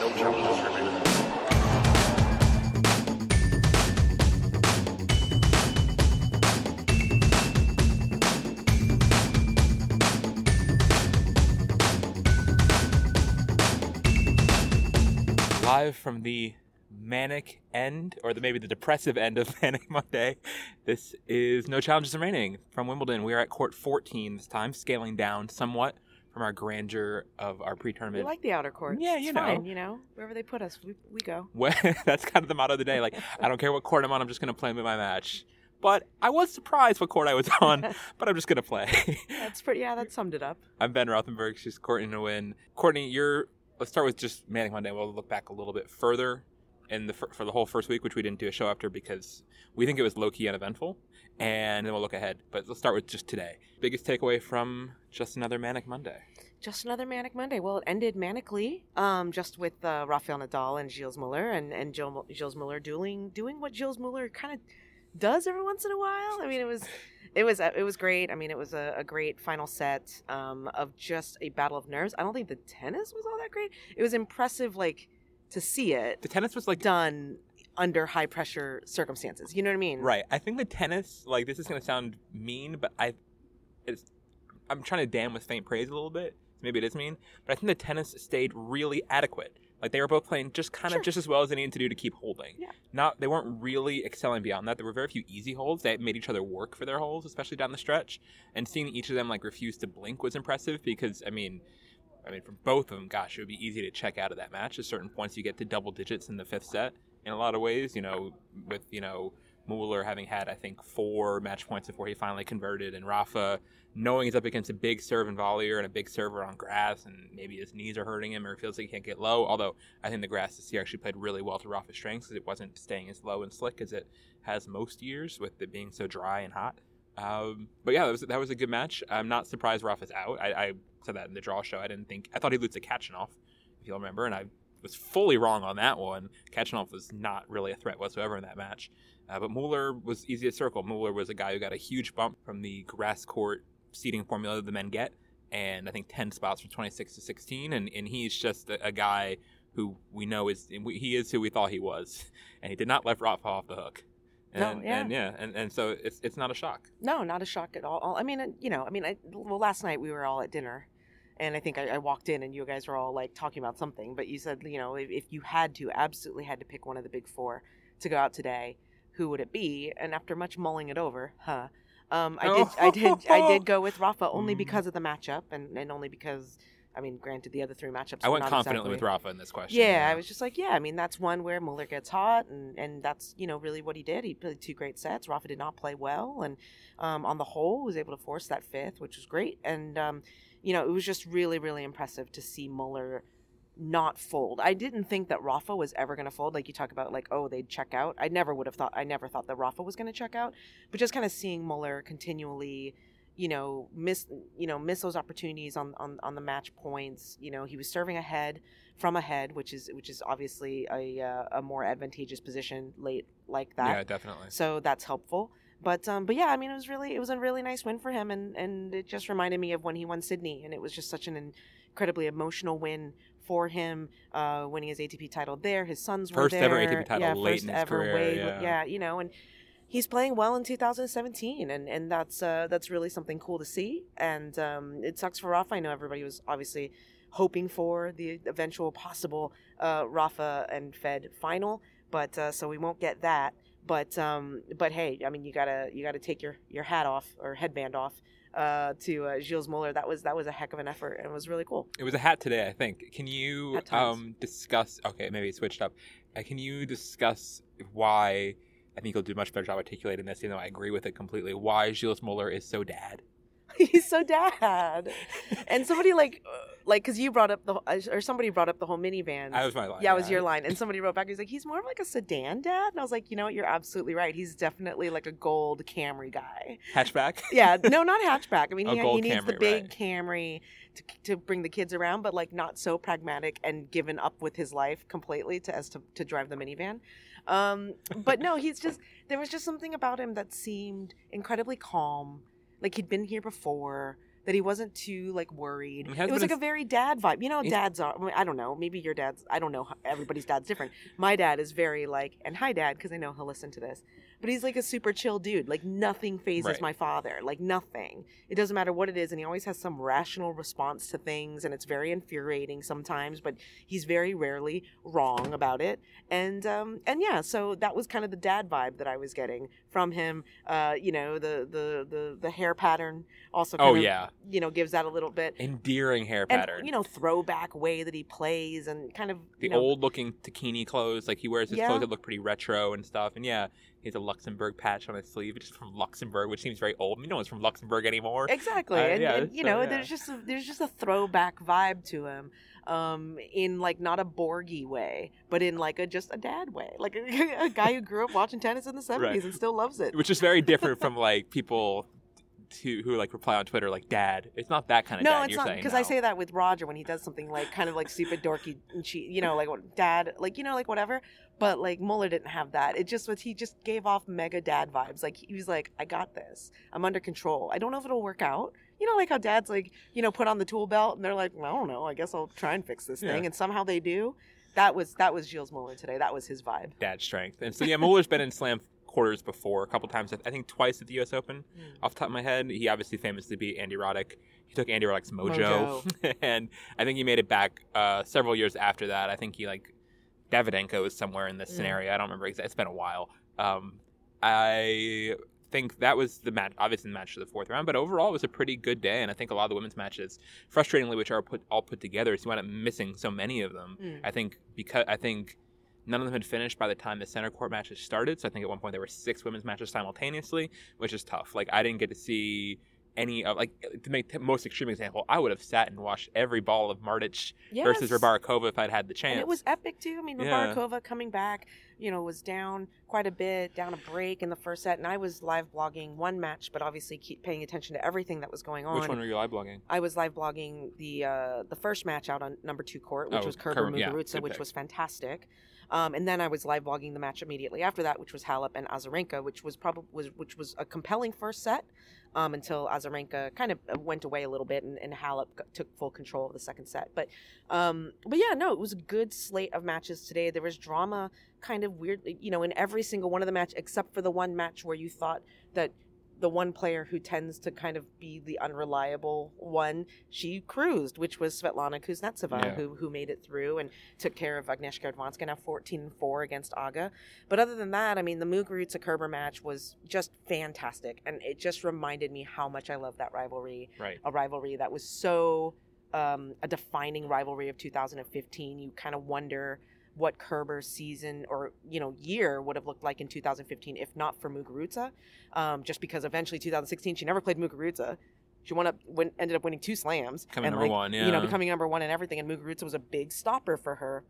Live from the manic end, or the, maybe the depressive end of Manic Monday. This is No Challenges Remaining from Wimbledon. We are at court 14 this time, scaling down somewhat from our grandeur of our pre-tournament. like the outer court. Yeah, It's you know. fine, you know, wherever they put us, we, we go. Well, that's kind of the motto of the day. Like, I don't care what court I'm on, I'm just going to play with my match. But I was surprised what court I was on, but I'm just going to play. That's pretty. Yeah, that summed it up. I'm Ben Rothenberg. She's Courtney Nguyen. Courtney, you're. Let's start with just Manic Monday. We'll look back a little bit further in the for the whole first week, which we didn't do a show after because we think it was low key uneventful, and then we'll look ahead. But let's start with just today. Biggest takeaway from just another Manic Monday. Just another manic Monday. Well, it ended manically, um, just with uh, Rafael Nadal and Gilles Muller, and and Gil- Gilles Muller doing doing what Gilles Muller kind of does every once in a while. I mean, it was. It was it was great. I mean, it was a, a great final set um, of just a battle of nerves. I don't think the tennis was all that great. It was impressive, like to see it The tennis was like done under high pressure circumstances. You know what I mean? Right. I think the tennis, like this is gonna sound mean, but I, it's, I'm trying to damn with faint praise a little bit. Maybe it is mean, but I think the tennis stayed really adequate. Like they were both playing just kind of just as well as they needed to do to keep holding. Yeah. Not they weren't really excelling beyond that. There were very few easy holds that made each other work for their holds, especially down the stretch. And seeing each of them like refuse to blink was impressive because I mean. I mean, for both of them, gosh, it would be easy to check out of that match. At certain points, you get to double digits in the fifth set. In a lot of ways, you know, with you know Mueller having had, I think, four match points before he finally converted, and Rafa knowing he's up against a big serve and volleyer and a big server on grass, and maybe his knees are hurting him or he feels like he can't get low. Although I think the grass this year actually played really well to Rafa's strengths because it wasn't staying as low and slick as it has most years with it being so dry and hot. Um, but yeah, that was that was a good match. I'm not surprised Rafa's out. I, I said that in the draw show. I didn't think I thought he'd lose to Khachanov, if you'll remember, and I was fully wrong on that one. Khachanov was not really a threat whatsoever in that match. Uh, but Mueller was easy to circle. Mueller was a guy who got a huge bump from the grass court seating formula that the men get, and I think 10 spots from 26 to 16. And, and he's just a, a guy who we know is he is who we thought he was, and he did not let Rafa off the hook. No, And, yeah. and yeah, and, and so it's it's not a shock. No, not a shock at all. I mean, uh, you know, I mean, I, well, last night we were all at dinner, and I think I, I walked in and you guys were all like talking about something. But you said, you know, if, if you had to, absolutely had to pick one of the big four to go out today, who would it be? And after much mulling it over, huh? Um, I did, I did, I did go with Rafa only Mm. because of the matchup, and, and only because, I mean, granted, the other three matchups. I went confidently exactly- with Rafa in this question. yeah, I was just like, yeah, I mean, that's one where Muller gets hot, and, and that's, you know, really what he did. He played two great sets. Rafa did not play well, and um, on the whole, was able to force that fifth, which was great. And, um, you know, it was just really, really impressive to see Mueller not fold. I didn't think that Rafa was ever going to fold. Like you talk about, like, oh, they'd check out. I never would have thought, I never thought that Rafa was going to check out. But just kind of seeing Mueller continually you know miss you know miss those opportunities on, on on the match points you know he was serving ahead from ahead which is which is obviously a uh, a more advantageous position late like that yeah, definitely. so that's helpful but um but yeah i mean it was really it was a really nice win for him and and it just reminded me of when he won sydney and it was just such an incredibly emotional win for him uh winning his atp title there. His sons were First ever there. ATP title yeah, late first in his ever career, Wade- yeah. yeah you know and he's playing well in 2017 and and that's uh that's really something cool to see and um it sucks for rafa. I know everybody was obviously hoping for the eventual possible uh rafa and fed final but uh so we won't get that but um but hey i mean you gotta you gotta take your your hat off or headband off uh to uh, Gilles Muller that was that was a heck of an effort and it was really cool It was a hat today, I think. Can you um discuss? Okay, maybe it switched up. Uh, can you discuss why? I think you'll do a much better job articulating this, even though I agree with it completely. Why Gilles Muller is so dad? he's so dad and somebody like uh, like because you brought up the or somebody brought up the whole minivan That was my line. yeah, it was your line. And somebody wrote back, he's like, he's more of like a sedan dad. And I was like, you know what? You're absolutely right. He's definitely like a gold Camry guy. hatchback. Yeah, no, not hatchback. I mean, he, he needs the big right. Camry to, to bring the kids around, but like not so pragmatic and given up with his life completely to as to, to drive the minivan. Um, but no, he's just there was just something about him that seemed incredibly calm. Like he'd been here before. that he wasn't too like worried. Mm, he has It was like a in- very dad vibe. You know, dads are. I, mean, I don't know. Maybe your dad's. I don't know. Everybody's dad's different. My dad is very like, and hi dad, because I know he'll listen to this. But he's like a super chill dude. Like nothing phases Right. my father. Like nothing. It doesn't matter what it is, and he always has some rational response to things, and it's very infuriating sometimes. But he's very rarely wrong about it. And um and yeah, so that was kind of the dad vibe that I was getting from him. Uh, you know, the the the the hair pattern also. Kind Oh of, yeah, You know, gives that a little bit. endearing hair And pattern. you know, throwback way that he plays, and kind of the you know, old looking Tacchini clothes, like he wears his Yeah. clothes that look pretty retro and stuff. And yeah, he has a Luxembourg patch on his sleeve, which is from Luxembourg, which seems very old. I mean, No one's from Luxembourg anymore. Exactly, Uh, and, yeah, and, you so, know, yeah. there's just a, there's just a throwback vibe to him, um, in like not a Borgy way, but in like a just a dad way, like a, a guy who grew up watching tennis in the '70s Right. and still loves it. Which is very different from like people to who like reply on Twitter like dad. It's not that kind of No, dad it's you're not because no. I say that with Roger when he does something like kind of like stupid, dorky, and she, you know, like what dad, like you know, like whatever. But like Mueller didn't have that. It just was he just gave off mega dad vibes. Like he was like, I got this. I'm under control. I don't know if it'll work out. You know, like how dads like you know put on the tool belt and they're like, well, I don't know. I guess I'll try and fix this Yeah. thing, and somehow they do. That was that was Gilles Mueller today. That was his vibe. dad strength. And so yeah, Mueller's been in slam quarters before a couple times. I think twice at the U.S. Open. Mm. Off the top of my head, he obviously famously beat Andy Roddick. He took Andy Roddick's mojo, and I think he made it back uh, several years after that. I think he like Davydenko is somewhere in this Mm. scenario. I don't remember exactly. It's been a while. Um, I think that was the match, obviously the match to the fourth round, but overall it was a pretty good day. And I think a lot of the women's matches, frustratingly, which are put all put together, is you wound up missing so many of them. Mm. I think because I think none of them had finished by the time the center court matches started. So I think at one point there were six women's matches simultaneously, which is tough. Like I didn't get to see any of like to make the most extreme example, I would have sat and watched every ball of Martic versus Yes. Rybarikova if I'd had the chance. And it was epic too. I mean, Yeah. Coming back, you know, was down quite a bit, down a break in the first set, and I was live blogging one match, but obviously keep paying attention to everything that was going on. Which one were you live blogging? I was live blogging the uh, the first match out on number two court, which Oh, was Kerber Kerber, yeah, Muguruza, which pick. was fantastic. Um, and then I was live blogging the match immediately after that, which was Halep and Azarenka, which was probably was which was a compelling first set um, until Azarenka kind of uh, went away a little bit and, and Halep took full control of the second set. But um, but yeah, no, it was a good slate of matches today. There was drama, kind of weird, you know, in every single one of the match except for the one match where you thought that the one player who tends to kind of be the unreliable one, she cruised, which was Svetlana Kuznetsova, Yeah. who who made it through and took care of Agnieszka Radwanska, now 14-4 against Aga. But other than that, I mean, the Muguruza Kerber match was just fantastic, and it just reminded me how much I love that rivalry Right. a rivalry that was so um, a defining rivalry of 2015. You kind of wonder what Kerber's season or you know year would have looked like in 2015 if not for Muguruza, um, just because eventually 2016 she never played Muguruza. She won up, win, ended up winning two slams, Coming and number like, one, You know, becoming number one and everything. And Muguruza was a big stopper for her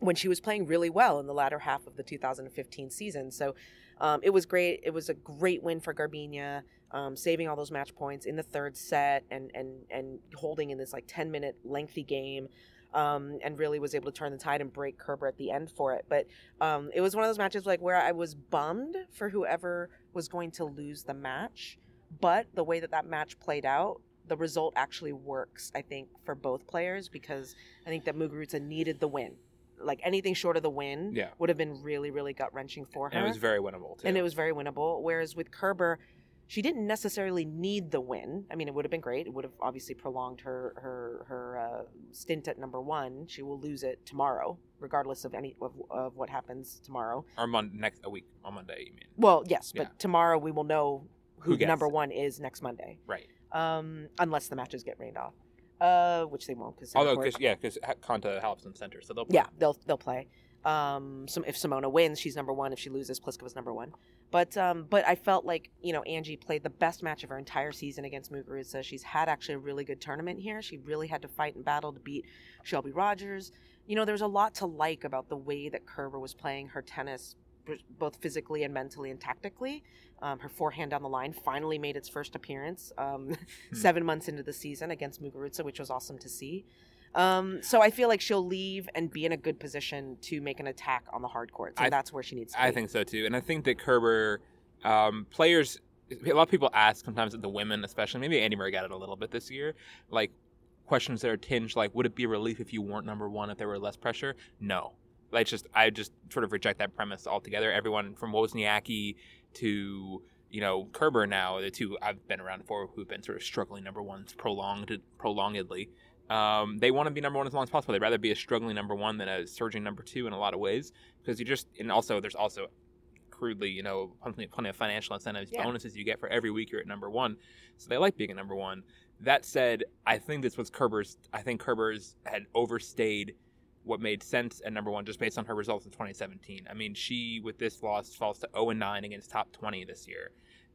when she was playing really well in the latter half of the 2015 season. So um, it was great. It was a great win for Garbiñe, um, saving all those match points in the third set and and and holding in this like 10 minute lengthy game. Um, and really was able to turn the tide and break Kerber at the end for it. But um, it was one of those matches like where I was bummed for whoever was going to lose the match, but the way that that match played out, the result actually works. I think for both players because I think that Muguruza needed the win. Like anything short of the win Yeah. would have been really, really gut wrenching for her And it was very winnable too. and it was very winnable. Whereas with Kerber, she didn't necessarily need the win. I mean, it would have been great. It would have obviously prolonged her her her uh, stint at number one. She will lose it tomorrow, regardless of any of, of what happens tomorrow. or mon- next a week on Monday. You mean? Well, yes, but Yeah. tomorrow we will know who, Who number one is next Monday, Right. um, unless the matches get rained off, uh, which they won't. Cause Although, cause, yeah, because Konta helps in center, so they'll. yeah, they'll they'll play. Um, some if Simona wins, she's number one. If she loses, Pliskova's number one. But um, but I felt like you know Angie played the best match of her entire season against Muguruza. She's had actually a really good tournament here. She really had to fight and battle to beat Shelby Rogers. You know, there's a lot to like about the way that Kerber was playing her tennis, both physically and mentally and tactically. Um, her forehand down the line finally made its first appearance um, seven months into the season against Muguruza, which was awesome to see. Um, so I feel like she'll leave and be in a good position to make an attack on the hard court. and I- that's where she needs to be. I think so too, and I think that Kerber um, players a lot of people ask sometimes at the women, especially maybe Andy Murray got it a little bit this year, like questions that are tinged like, would it be a relief if you weren't number one if there were less pressure? No, like just I just sort of reject that premise altogether. Everyone from Wozniacki to you know Kerber now, the two I've been around for who've been sort of struggling number ones prolonged prolongedly. Um, they want to be number one as long as possible. They'd rather be a struggling number one than a surging number two in a lot of ways because you just and also there's also crudely you know plenty, plenty of financial incentives Yeah. bonuses you get for every week you're at number one so they like being a number one that said i think this was kerber's i think kerber's had overstayed what made sense at number one just based on her results in 2017 i mean she with this loss falls to 0 and 9 against top 20 this year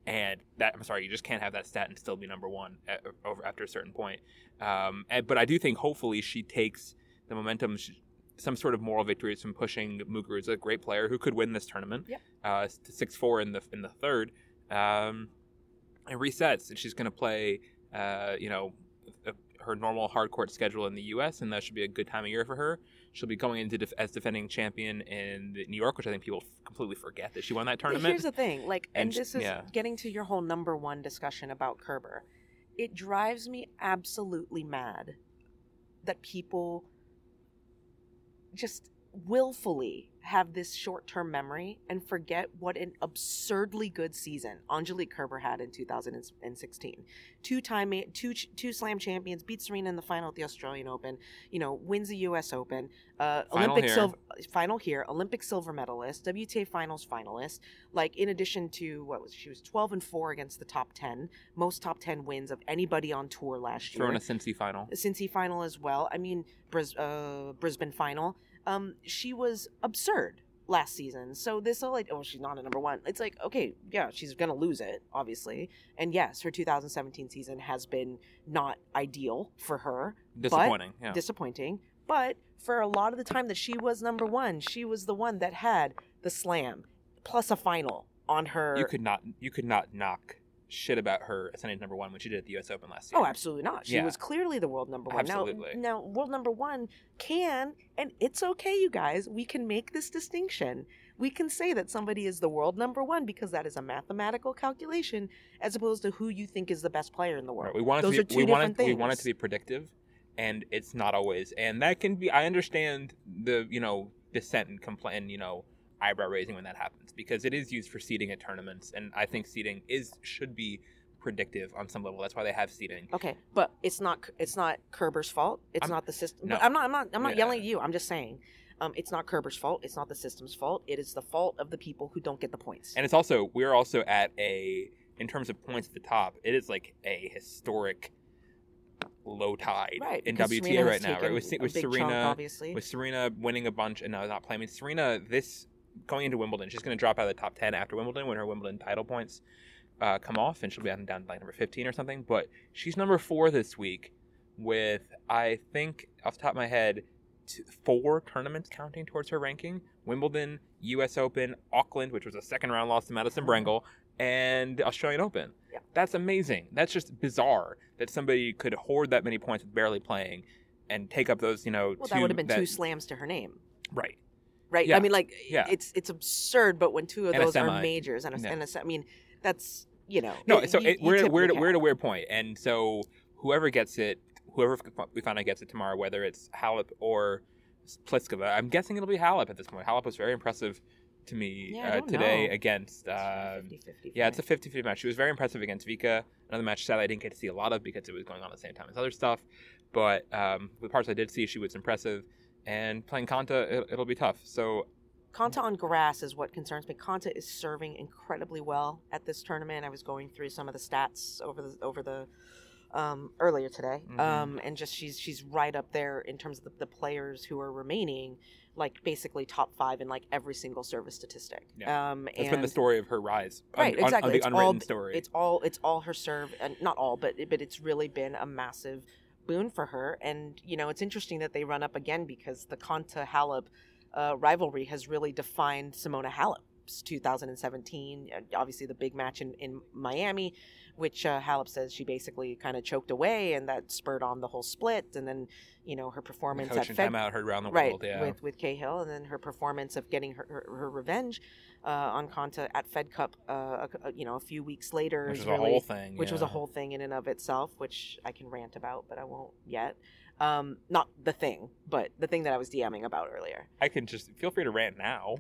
and that i'm sorry you just can't have that stat and still be number one at, over after a certain point um, and, but i do think hopefully she takes the momentum she, some sort of moral victories from pushing Muguruza, a great player who could win this tournament. Yep. Uh, to six four in the in the third, um, and resets, and she's going to play, uh, you know, a, her normal hard court schedule in the U.S. and that should be a good time of year for her. She'll be going into def- as defending champion in New York, which I think people f- completely forget that she won that tournament. Here's the thing, like, and, And this is yeah. getting to your whole number one discussion about Kerber. It drives me absolutely mad that people just willfully have this short-term memory and forget what an absurdly good season Angelique Kerber had in 2016. Two-time two two slam champions, beat Serena in the final at the Australian Open, you know, wins the US Open, uh, Final Olympic here. silver final here, Olympic silver medalist, WTA finals finalist, like in addition to what was she was 12 and 4 against the top 10, most top 10 wins of anybody on tour last year. Throwing a Cincy final. Cincy final as well. I mean, Bris- uh, Brisbane final. Um, she was absurd last season. So this all like, oh, she's not a number one. It's like, okay, yeah, she's gonna lose it, obviously. And yes, her 2017 season has been not ideal for her, Disappointing. yeah. disappointing. But for a lot of the time that she was number one, she was the one that had the slam plus a final on her. you could not you could not knock shit about her ascending number one when she did at the U.S. Open last oh, year. Oh, absolutely not. She Yeah. was clearly the world number one. Absolutely. Now, now, world number one can, and it's okay, you guys. We can make this distinction. We can say that somebody is the world number one because that is a mathematical calculation, as opposed to who you think is the best player in the world. Right. We want Those to are two we want different it, we want it to be predictive, and it's not always. And that can be. I understand the you know dissent and complaint, you know eyebrow raising when that happens because it is used for seeding at tournaments, and I think seeding is should be predictive on some level. That's why they have seeding. Okay, but it's not it's not Kerber's fault. It's I'm- not the system. no. I'm not I'm not I'm not Yeah. yelling at you. I'm just saying. Um, it's not Kerber's fault. It's not the system's fault. It is the fault of the people who don't get the points. And it's also we're also at a in terms of points at the top. It is like a historic low tide right in WTA Serena right now. Right with, with big chunk, Serena, obviously. with Serena winning a bunch and now not playing. I mean, Serena this going into Wimbledon, she's going to drop out of the top ten after Wimbledon when her Wimbledon title points uh, come off, and she'll be down, down to like number fifteen or something. But she's number four this week with I think off the top of my head. t- Four tournaments counting towards her ranking: Wimbledon, U.S. Open, Auckland, which was a second round loss to Madison Brengle, and Australian Open. Yeah. That's amazing. That's just bizarre that somebody could hoard that many points with barely playing, and take up those. You know, well, two, that would have been two slams to her name. right. Right? Yeah. I mean, like Yeah. it's it's absurd, but when two of And those are majors and a, Yeah. and a I mean, that's you know, No, it- so you- it, you we're we're at, we're at a weird point, and so whoever gets it, whoever we find out gets it tomorrow, whether it's Halep or Pliskova, I'm guessing it'll be Halep at this point. Halep was very impressive to me Yeah, uh, today know. against. It's Uh, 50-50 yeah, it's a for me. 50-50 match. She was very impressive against Vika. Another match sadly I didn't get to see a lot of because it was going on at the same time as other stuff. But um, the parts I did see, she was impressive. And playing Konta, it, it'll be tough. So Konta on grass is what concerns me. Konta is serving incredibly well at this tournament. I was going through some of the stats over the over the um, earlier today, Mhm. um, and just she's she's right up there in terms of the, the players who are remaining, like basically top five in like every single service statistic. Yeah. Um, and been the story of her rise. Right, on, exactly. the It's unwritten all- story. it's all it's all her serve and not all but but it's really been a massive boon for her and you know it's interesting that they run up again because the Konta Halep uh, rivalry has really defined Simona Halep 2017. uh, Obviously, the big match in, in Miami, which uh, Halep says she basically kind of choked away, and that spurred on the whole split. And then, you know, her performance at Coaching Fed, time out heard around the right world. Yeah. with with Cahill, and then her performance of getting her her, her revenge uh, on Konta at Fed Cup, uh, a, a- you know, a few weeks later, which was a whole thing. which was a whole thing in and of itself, which I can rant about, but I won't yet. Um, not the thing, but the thing that I was DMing about earlier. I can just feel free to rant now.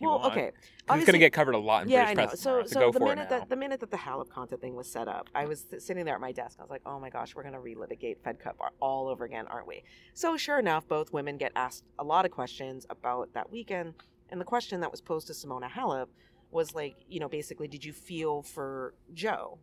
well, want. okay, it's going to get covered a lot in yeah, I know. press So, so, so the minute that the minute that the Halep Konta thing was set up, I was th- sitting there at my desk. I was like, "Oh my gosh, we're gonna relitigate Fed Cup all over again, aren't we?" So, sure enough, both women get asked a lot of questions about that weekend, and the question that was posed to Simona Halep was like, you know, basically, did you feel for Jo?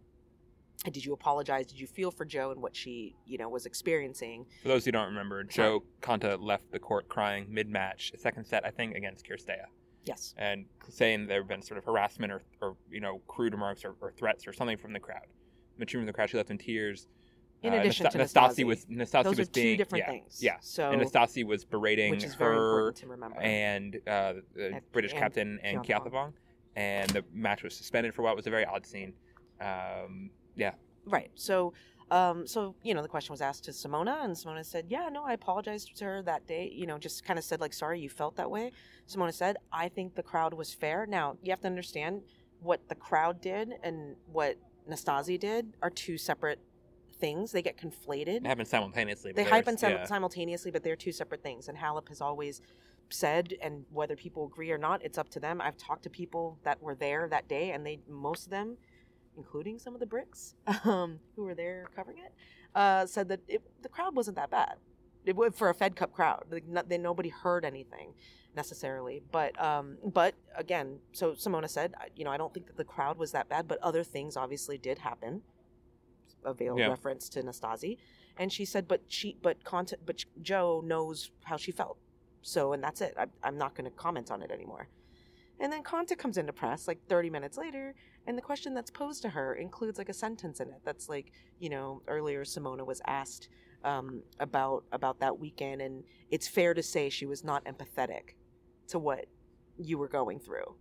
And Did you apologize? Did you feel for Jo and what she, you know, was experiencing? For those who don't remember, Jo Konta left the court crying mid-match, second set, I think, against Cirstea, Yes. and saying there had been sort of harassment or, or you know, crude remarks or, or threats or something from the crowd. When she was in the crowd, she left in tears. In Uh, addition Nasta- to Nastase Nastase. was Nastase Those was are being two different yeah, things. Yeah, So, and Nastase was berating which is very her important to remember. and uh, the And- British and captain and. Keothavong, and the match was suspended for a while. It was a very odd scene. Um, yeah, Right. So, um, so you know, the question was asked to Simona, and Simona said, "Yeah, no, I apologized to her that day. You know, just kind of said like, sorry, you felt that way." Simona said, "I think the crowd was fair." Now, you have to understand what the crowd did and what Nastase did are two separate things. They get conflated. it happened simultaneously. they there hype was- and sim- yeah. simultaneously, but they're two separate things. And Halep has always said, and whether people agree or not, it's up to them. I've talked to people that were there that day, and they most of them, including some of the bricks um, who were there covering it, uh, said that it, the crowd wasn't that bad. It would for a Fed Cup crowd. Like, not, they, nobody heard anything necessarily, but um, but again, so Simona said, you know, I don't think that the crowd was that bad, but other things obviously did happen. A veiled Yeah. reference to Nastase, and she said, but she, but Konta, but Jo knows how she felt. So, and that's it. I, I'm not going to comment on it anymore. And then Konta comes into press like 30 minutes later, and the question that's posed to her includes like a sentence in it that's like, you know, earlier Simona was asked um, about about that weekend, and it's fair to say she was not empathetic to what you were going through.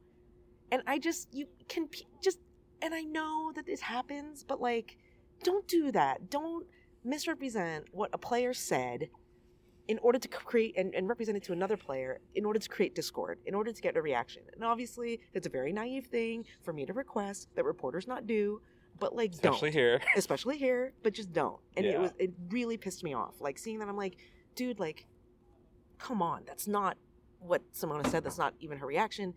And I just you can just, and I know that this happens, but like, don't do that. Don't misrepresent what a player said in order to create and, and represent it to another player in order to create discord in order to get a reaction. And obviously it's a very naive thing for me to request that reporters not do but like especially don't here. especially here but just don't. And it was it really pissed me off. Like seeing that i'm like dude like come on. That's not what simona said. That's not even her reaction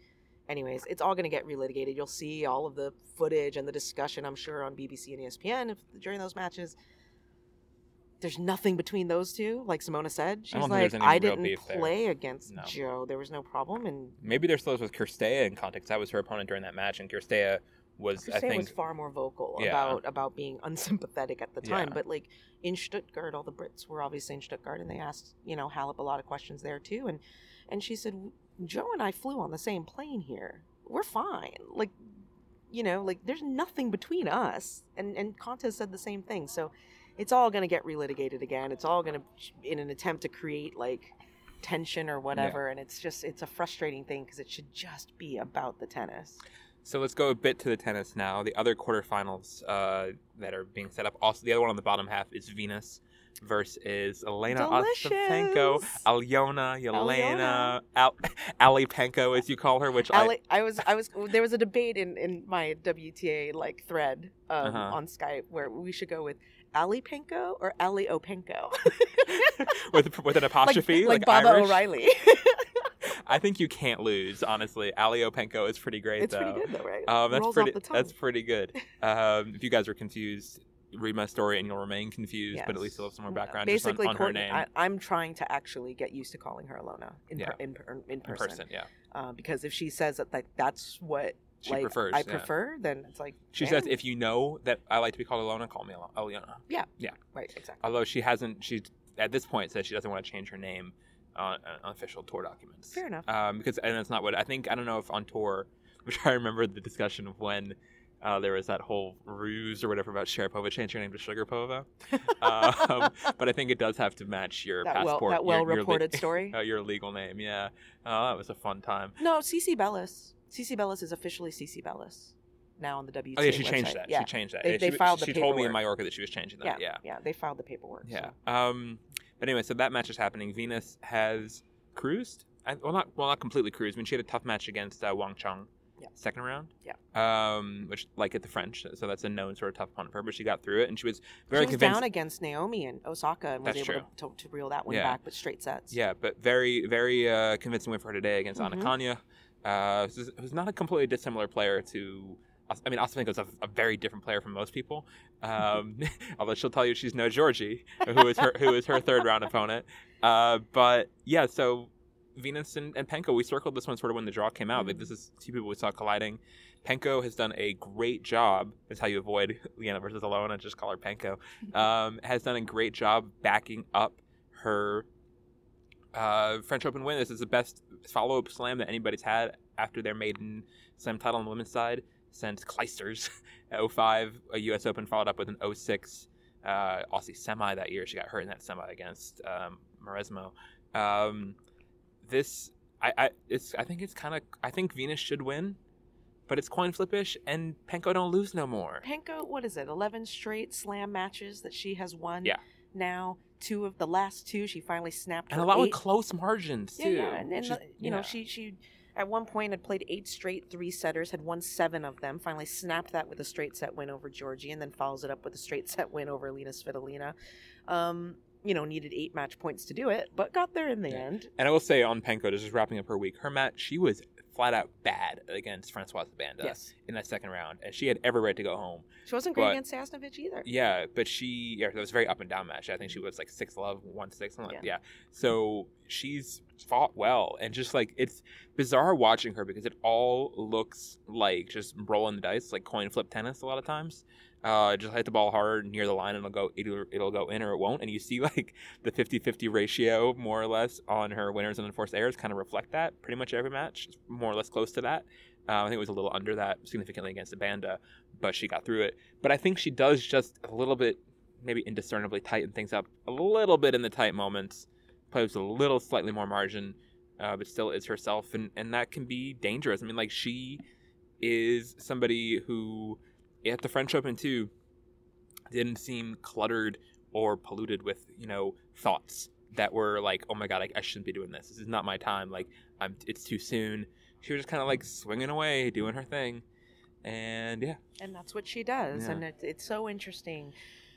anyways it's all going to get relitigated you'll see all of the footage and the discussion i'm sure on bbc and espn if, during those matches there's nothing between those two like simona said she's don't like i didn't beef there." play against No. jo there was no problem and Maybe there's still with Cirstea in context. That was her opponent during that match, and Cirstea was, I think, was far more vocal Yeah. about about being unsympathetic at the time. Yeah. But like in Stuttgart, all the Brits were obviously in Stuttgart, and they asked you know Halep a lot of questions there too. And and she said, Jo and I flew on the same plane here. We're fine. Like you know, like there's nothing between us. And and Konta said the same thing. So it's all going to get relitigated again. It's all going to in an attempt to create like tension or whatever and it's just it's a frustrating thing because it should just be about the tennis So let's go a bit to the tennis now. The other quarterfinals uh, that are being set up. Also, the other one on the bottom half is Venus versus Elena Ostapenko. Alyona, Yelena, Al- Ali Penko, as you call her, which I, Ali, I was, I was. There was a debate in in my WTA like thread um, Uh-huh. on Skype where we should go with Ali Penko or Ali Openko, with with an apostrophe, like, like, Baba Irish. O'Reilly. I think you can't lose, honestly. Ali Openko is pretty great, it's though. pretty good though, right? Um, that's Rolls pretty. That's pretty good. Um, if you guys are confused, read my story and you'll remain confused. But at least you'll have some more background Basically, on, on her Courtney- name I, I'm trying to actually get used to calling her Alona in Yeah. per, in, per, in in person, person. Yeah, Uh, because if she says that like that's what she like prefers. I yeah. prefer, then it's like She damn. says, if you know that I like to be called Alona, call me Al- Yeah. right, exactly. Although she hasn't, she at this point says she doesn't want to change her name on, on official tour documents. Fair enough. Um, because and that's not what I think. I don't know if on tour, which I remember the discussion of when Uh, there was that whole ruse or whatever about Sharapova changing her name to Sugarpova. um, but I think it does have to match your that well passport. that well your le- reported story. uh, your legal name, yeah. Oh, that was a fun time. no, CC Bellis. CC Bellis is officially CC Bellis now on the WTA. Oh yeah, she changed that. Yeah. She changed that. They- they she, filed the She told me in paperwork. Mallorca that she was changing that. Yeah. yeah, they filed the paperwork. so. Yeah. Um, but anyway, so that match is happening. Venus has cruised. I, well, not well, not completely cruised. I mean, she had a tough match against uh, Wang Qiang, Yeah. second round. Yeah. Um, which like at the French, so that's a known sort of tough opponent for her. But she got through it, and she was very she was convinced. down against Naomi in Osaka and was That's able to, to, to reel that one Yeah. back with straight sets. Yeah, but very, very uh, convincing win for her today against Anna Mhm. Konjuh, uh, who's, who's not a completely dissimilar player to. I mean, Ostapenko's a, a very different player from most people. Um, although she'll tell you she's no Giorgi, who is her who is her third round opponent. Uh, but yeah, so Venus and, and Penko, we circled this one sort of when the draw came out. Like Mhm. this is two people we saw colliding. Penko has done a great job. That's how you avoid Liana versus Alona. Just call her Penko. Um, has done a great job backing up her uh, French Open win. This is the best follow up slam that anybody's had after their maiden slam title on the women's side since Clijsters at 05, a U.S. Open followed up with an 06 uh, Aussie semi that year. She got hurt in that semi against um, Mauresmo. Um, this, I, I, it's, I think it's kind of, I think Venus should win, but it's coin flippish, and Penko don't lose no more. Penko, what is it? Eleven straight slam matches that she has won. Yeah. Now, two of the last two, she finally snapped. And a lot with close margins too. yeah, and, and the- you know yeah. she she at one point had played eight straight three setters, had won seven of them. Finally snapped that with a straight set win over Giorgi, and then follows it up with a straight set win over Lena Svitolina. Um, you know, needed eight match points to do it, but got there in the Yeah. end. And I will say on Penko, just wrapping up her week, her match, she was flat out bad against Francoise Abanda yes, in that second round, and she had every right to go home. she wasn't great But- against Sasnovich either. Yeah, but she, yeah, it was a very up and down match. I think she was like six love, one six, something like Yeah. yeah. So she's fought well, and just like it's bizarre watching her because it all looks like just rolling the dice, like coin flip tennis. A lot of times, uh, just hit the ball hard near the line, and it'll go, it'll, it'll go in or it won't. And you see like the 50-50 ratio more or less on her winners and unforced errors kind of reflect that pretty much every match, more or less close to that. Uh, I think it was a little under that significantly against the Banda, but she got through it. But I think she does just a little bit, maybe indiscernibly tighten things up a little bit in the tight moments, plays a little slightly more margin, uh, but still is herself, and and that can be dangerous. I mean, like she is somebody who at the French Open too didn't seem cluttered or polluted with you know thoughts that were like, oh my god, I, I shouldn't be doing this. This is not my time. Like I'm, it's too soon. She was just kind of like swinging away, doing her thing, and yeah, and that's what she does Yeah. and it, it's so interesting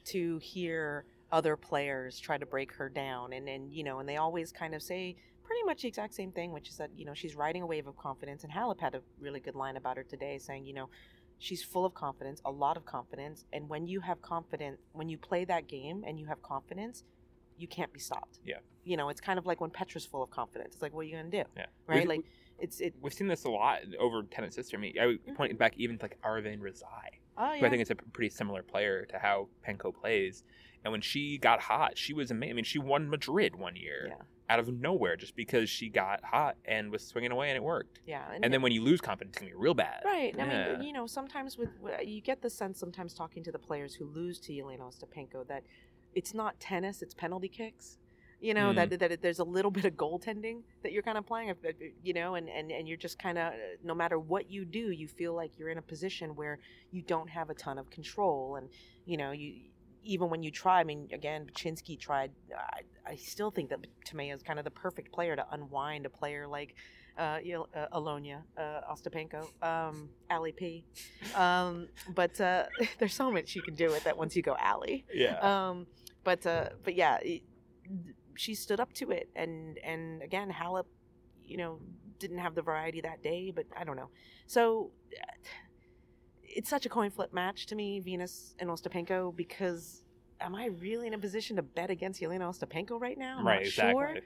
to hear other players try to break her down and and you know and they always kind of say pretty much the exact same thing which is that you know she's riding a wave of confidence and Halep had a really good line about her today saying you know she's full of confidence a lot of confidence and when you have confidence when you play that game and you have confidence you can't be stopped Yeah. you know it's kind of like when Petra's full of confidence it's like what are you gonna do yeah, right We've- like it's it We've seen this a lot over tennis history. I mean, I would mm-hmm. point back even to like Aravane Rezaï, oh who yeah I think is a pretty similar player to how Penko plays. And when she got hot, she was amazing. I mean, she won Madrid one year yeah out of nowhere just because she got hot and was swinging away and it worked. yeah And then when you lose confidence, it's gonna be real bad. Right. I mean, you know, sometimes with you get the sense sometimes talking to the players who lose to Yelena Ostapenko that it's not tennis, it's penalty kicks. You know Mm. that that there's a little bit of goaltending that you're kind of playing. You know, and and and you're just kind of no matter what you do, you feel like you're in a position where you don't have a ton of control, and you know you. Even when you try, I mean, again, Bacsinszky tried. I, I still think that Timea is kind of the perfect player to unwind a player like uh, uh, Alonia uh, Ostapenko, um, Ali P. Um, but uh, there's so much you can do with that once you go Ali. Yeah. Um, but uh, but yeah, it, she stood up to it, and and again, Halep, you know, didn't have the variety that day, but I don't know. So uh, it's such a coin flip match to me, Venus and Ostapenko, because am I really in a position to bet against Yelena Ostapenko right now? I'm right. not Exactly. sure.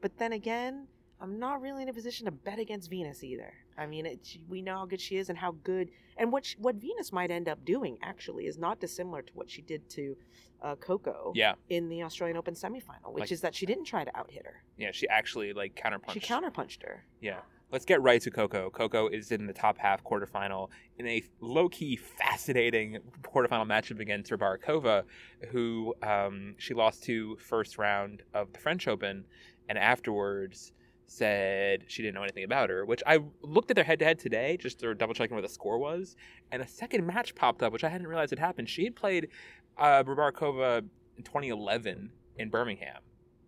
But then again, I'm not really in a position to bet against Venus either. I mean, it, we know how good she is and how good, and what she, what Venus might end up doing actually is not dissimilar to what she did to uh, Coco Yeah. in the Australian Open semifinal, which Like- is that she didn't try to out hit her. Yeah. She actually like counterpunched. She counterpunched her. Yeah. Let's get right to Coco. Coco is in the top half quarterfinal in a low key fascinating quarterfinal matchup against Rybarikova, who um, she lost to first round of the French Open, and afterwards said she didn't know anything about her. Which I looked at their head to head today, just to double checking what the score was, and a second match popped up, which I hadn't realized had happened. She had played uh, Rybarikova in 2011 in Birmingham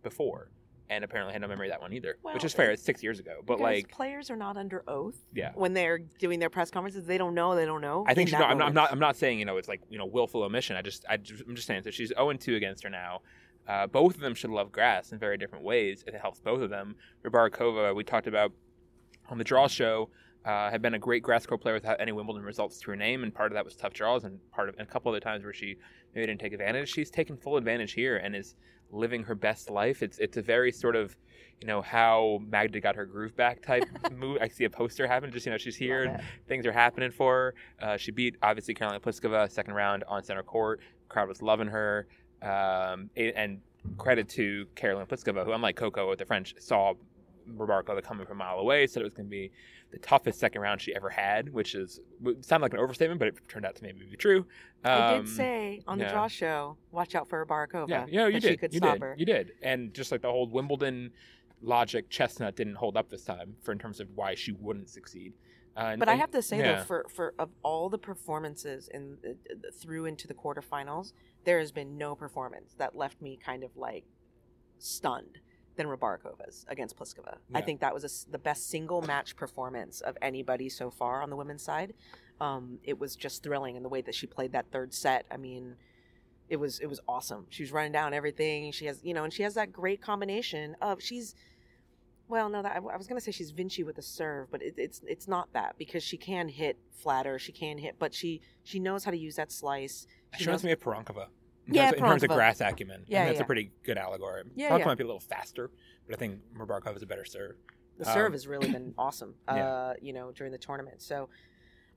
before and apparently had no memory of that one either, Well, which is fair. It's six years ago, but like, players are not under oath yeah, when they're doing their press conferences. They don't know. They don't know. I think she's not, I'm not. I'm not. I'm not saying you know it's like you know willful omission. I just. I just I'm just saying. So she's 0 and 2 against her now. Uh, both of them should love grass in very different ways. It helps both of them. Rybarikova, we talked about on the draw show, uh, had been a great grass court player without any Wimbledon results to her name, and part of that was tough draws, and part of and a couple of other times where she maybe didn't take advantage. She's taken full advantage here and is living her best life. It's it's a very sort of you know how Magda got her groove back type move. I see a poster happen. Just you know she's here Love and it. things are happening for her. Uh, she beat obviously Carolina Pliskova second round on center court. Crowd was loving her, um, and credit to Carolina Pliskova, who unlike Coco with the French saw Rybarikova coming from a mile away, said it was going to be the toughest second round she ever had, which is would sound like an overstatement, but it turned out to maybe be true. I Um, did say on the yeah. draw show, watch out for Barakova. yeah, yeah, you that did. She could you stop did. her. You did. And just like the whole Wimbledon logic, chestnut didn't hold up this time for in terms of why she wouldn't succeed. Uh, and- But I have to say yeah. though, for for of all the performances in uh, uh, through into the quarterfinals, there has been no performance that left me kind of like stunned than Rybarikova's against Pliskova. I think that was a the best single match performance of anybody so far on the women's side. Um, it was just thrilling in the way that she played that third set. I mean, it was it was awesome. She was running down everything. She has you know, and she has that great combination of she's well, no, that, I, I was gonna say she's Vinci with a serve, but it, it's it's not that because she can hit flatter, she can hit, but she she knows how to use that slice. She knows- reminds me of Parankova. In Yeah, terms, in terms of grass acumen. Yeah, and that's yeah. a pretty good allegory. Yeah, Parankova yeah. might be a little faster, but I think Rybarikova is a better serve. the serve Um, has really been awesome. Uh, you know, during the tournament. So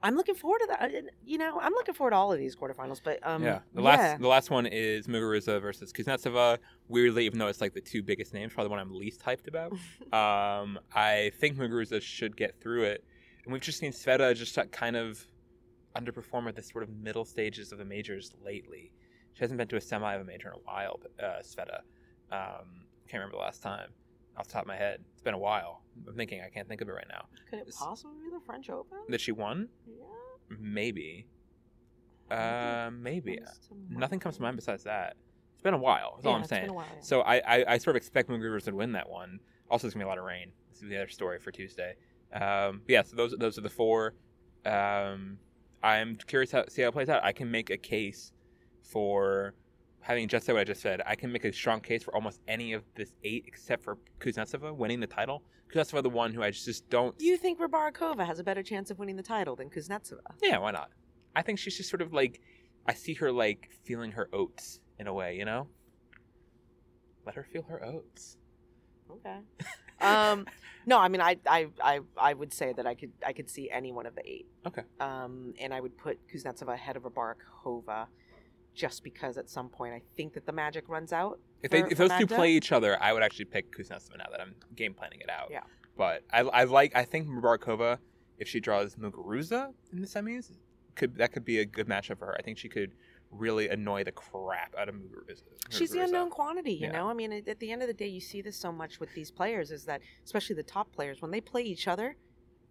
I'm looking forward to that. And, You know, I'm looking forward to all of these quarterfinals. But um, yeah. The last the last one is Muguruza versus Kuznetsova. Weirdly, even though it's like the two biggest names, probably the one I'm least hyped about. um, I think Muguruza should get through it. And we've just seen Sveta just uh, kind of underperform at the sort of middle stages of the majors lately. She hasn't been to a semi of a major in a while, uh, Sveta. Um, can't remember the last time off the top of my head. It's been a while. I'm thinking I can't think of it right now. could it possibly be the French Open? That she won? yeah. Maybe. Uh, maybe. Comes Nothing comes to mind besides that. It's been a while. That's all I'm it's been saying. a while, yeah. So I, I, I sort of expect Muguruza to win that one. Also, there's gonna be a lot of rain. This is the other story for Tuesday. Um, yeah, so those those are the four. Um, I'm curious how see how it plays out. I can make a case for having just said what I just said. I can make a strong case for almost any of this eight except for Kuznetsova winning the title. Kuznetsova, the one who I just don't. You think Rybarikova has a better chance of winning the title than Kuznetsova? Yeah, why not? I think she's just sort of like I see her like feeling her oats in a way, you know? Let her feel her oats. Okay. um, no, I mean, I, I, I, I would say that I could, I could see any one of the eight. Okay. Um, and I would put Kuznetsova ahead of Rybarikova, just because at some point I think that the magic runs out. If they if those two play each other, I would actually pick Kuznetsova now that I'm game planning it out. Yeah. But I, I like I think Mubarakova, if she draws Muguruza in the semis, could that could be a good matchup for her. I think she could really annoy the crap out of Muguruza. She's the unknown quantity, you Yeah. know. I mean, at, at the end of the day, you see this so much with these players is that, especially the top players, when they play each other,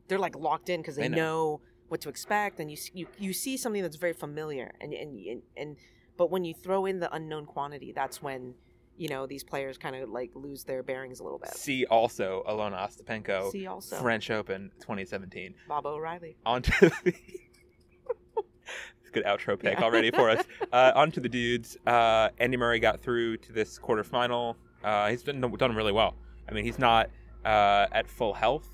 they're like locked in because they They know. know. What to expect, and you you you see something that's very familiar, and and and, and but when you throw in the unknown quantity, that's when you know these players kind of like lose their bearings a little bit. See also Alona Ostapenko, See also French Open 2017. Baba O'Riley. On to the good outro pick Yeah. already for us. Uh, on to the dudes. Uh, Andy Murray got through to this quarterfinal. Uh, he's been done really well. I mean, he's not uh, at full health.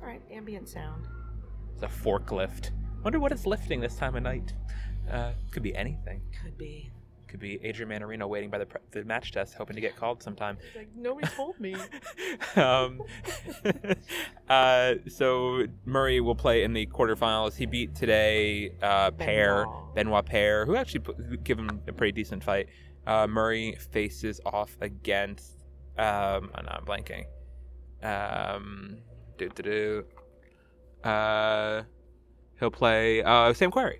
All right, ambient sound. It's a forklift. Wonder what it's lifting this time of night. Uh, could be anything. Could be. Could be Adrian Mannarino waiting by the, pre- the match test, hoping to get called sometime. It's like nobody told me. um, uh, so Murray will play in the quarterfinals. He beat today uh, Paire, Benoit. Benoit Paire, who actually put, give him a pretty decent fight. Uh, Murray faces off against. Um, oh, no, I'm blanking. Um, do do do. Uh, he'll play uh, Sam Querrey.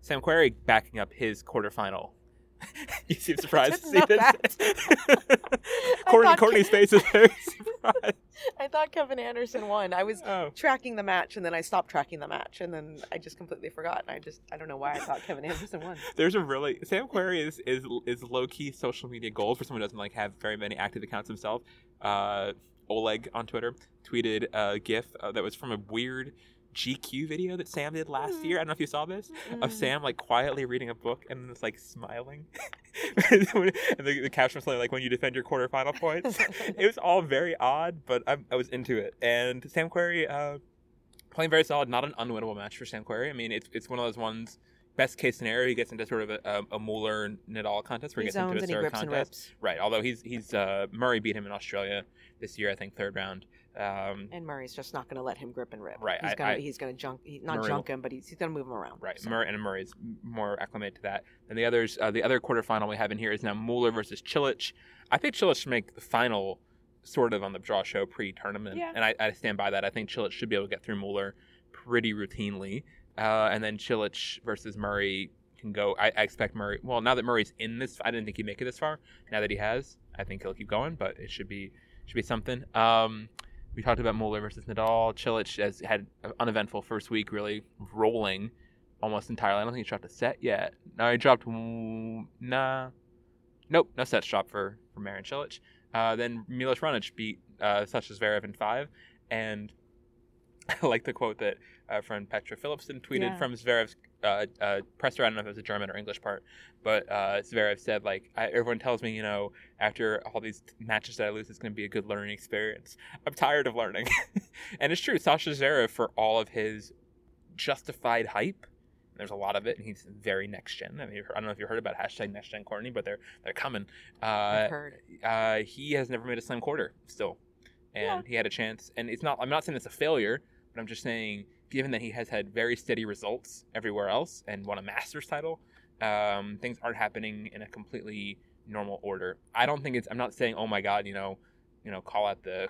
Sam Querrey backing up his quarterfinal. you seem surprised to see this. Courtney, Courtney's face is very surprised. I thought Kevin Anderson won. I was Oh. tracking the match and then I stopped tracking the match and then I just completely forgot. And I just I don't know why I thought Kevin Anderson won. There's a really Sam Querrey is is is low key social media gold for someone who doesn't like have very many active accounts himself. Uh, Oleg on Twitter tweeted a GIF uh, that was from a weird GQ video that Sam did last year. I don't know if you saw this of Mm. Sam like quietly reading a book and then it's like smiling, and the, the caption was something like "When you defend your quarterfinal points." it was all very odd, but I, I was into it. And Sam Querrey uh, playing very solid. Not an unwinnable match for Sam Querrey. I mean, it's it's one of those ones. Best case scenario, he gets into sort of a, a, a Muller Nadal contest where he, He gets into a serve contest. rips. Right. Although he's he's uh, Murray beat him in Australia this year, I think third round. Um, And Murray's just not going to let him grip and rip. Right, He's going to he's going to junk. He, not Murray junk him, but he's, he's going to move him around. Right, So- Murray and Murray's more acclimated to that. And the others, uh, the other quarterfinal we have in here is now Muller versus Cilic. I think Cilic should make the final, sort of on the draw show pre-tournament, Yeah. and I, I stand by that. I think Cilic should be able to get through Muller pretty routinely, uh, and then Cilic versus Murray can go. I, I expect Murray. Well, now that Murray's in this, I didn't think he'd make it this far. Now that he has, I think he'll keep going, but it should be should be something. Um, we talked about Muller versus Nadal. Cilic has had an uneventful first week, really rolling almost entirely. I don't think he dropped a set yet. No, he dropped nah. Nope, no sets dropped for for Marin Cilic. Uh, then Milos Raonic beat uh, Sasha Zverev in five, and I like the quote that uh, friend Petra Philipson tweeted Yeah. from Zverev's uh, uh, presser. I don't know if it was a German or English part, but uh, Zverev said like, I, "Everyone tells me, you know, after all these matches that I lose, it's going to be a good learning experience. I'm tired of learning," and it's true. Sasha Zverev, for all of his justified hype, there's a lot of it, and he's very next gen. I mean, I don't know if you heard about hashtag next gen Courtney, but they're they're coming. Uh, I've heard. uh, he has never made a slam quarter still, and Yeah. he had a chance. And it's not. I'm not saying it's a failure, but I'm just saying, given that he has had very steady results everywhere else and won a Masters title, um, things aren't happening in a completely normal order. I don't think it's. I'm not saying, oh my god, you know, you know, call out the,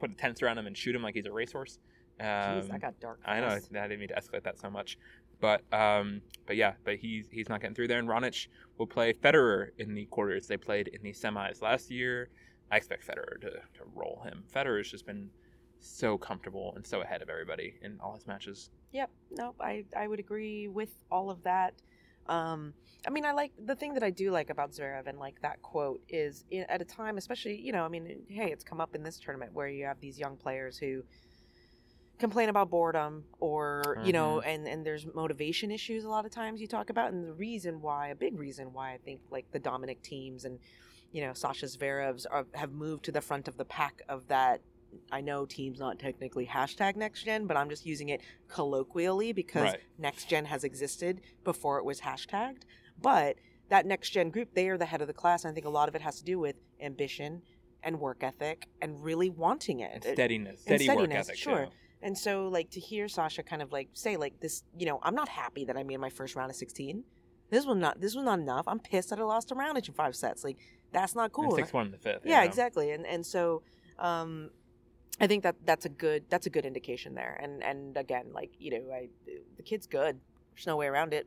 put a tents around him and shoot him like he's a racehorse. Um, Jeez, that got dark. I know. I didn't mean to escalate that so much, but um, but yeah, but he's he's not getting through there. And Raonic will play Federer in the quarters. They played in the semis last year. I expect Federer to, to roll him. Federer's just been so comfortable and so ahead of everybody in all his matches. Yep. Nope. I I would agree with all of that. Um, I mean, I like the thing that I do like about Zverev and like that quote is i at a time, especially you know, I mean, hey, it's come up in this tournament where you have these young players who complain about boredom or you know and and there's motivation issues a lot of times you talk about and the reason why a big reason why i think like the Dominic Thiems and you know sasha zverev's are, have moved to the front of the pack of that i know Thiem's not technically hashtag next gen but i'm just using it colloquially because Right. next gen has existed before it was hashtagged but that next gen group they are the head of the class and i think a lot of it has to do with ambition and work ethic and really wanting it And steadiness, and steady work steadiness, ethic. sure. too. and so, like, to hear Sasha kind of like say, like, this, you know, I'm not happy that I made my first round of 16. This was not, this was not enough. I'm pissed that I lost a round in five sets. Like, that's not And cool. six one in the fifth. yeah, you know? exactly. And and so, um, I think that that's a good that's a good indication there. And and again, like, you know, I the kid's good. There's no way around it.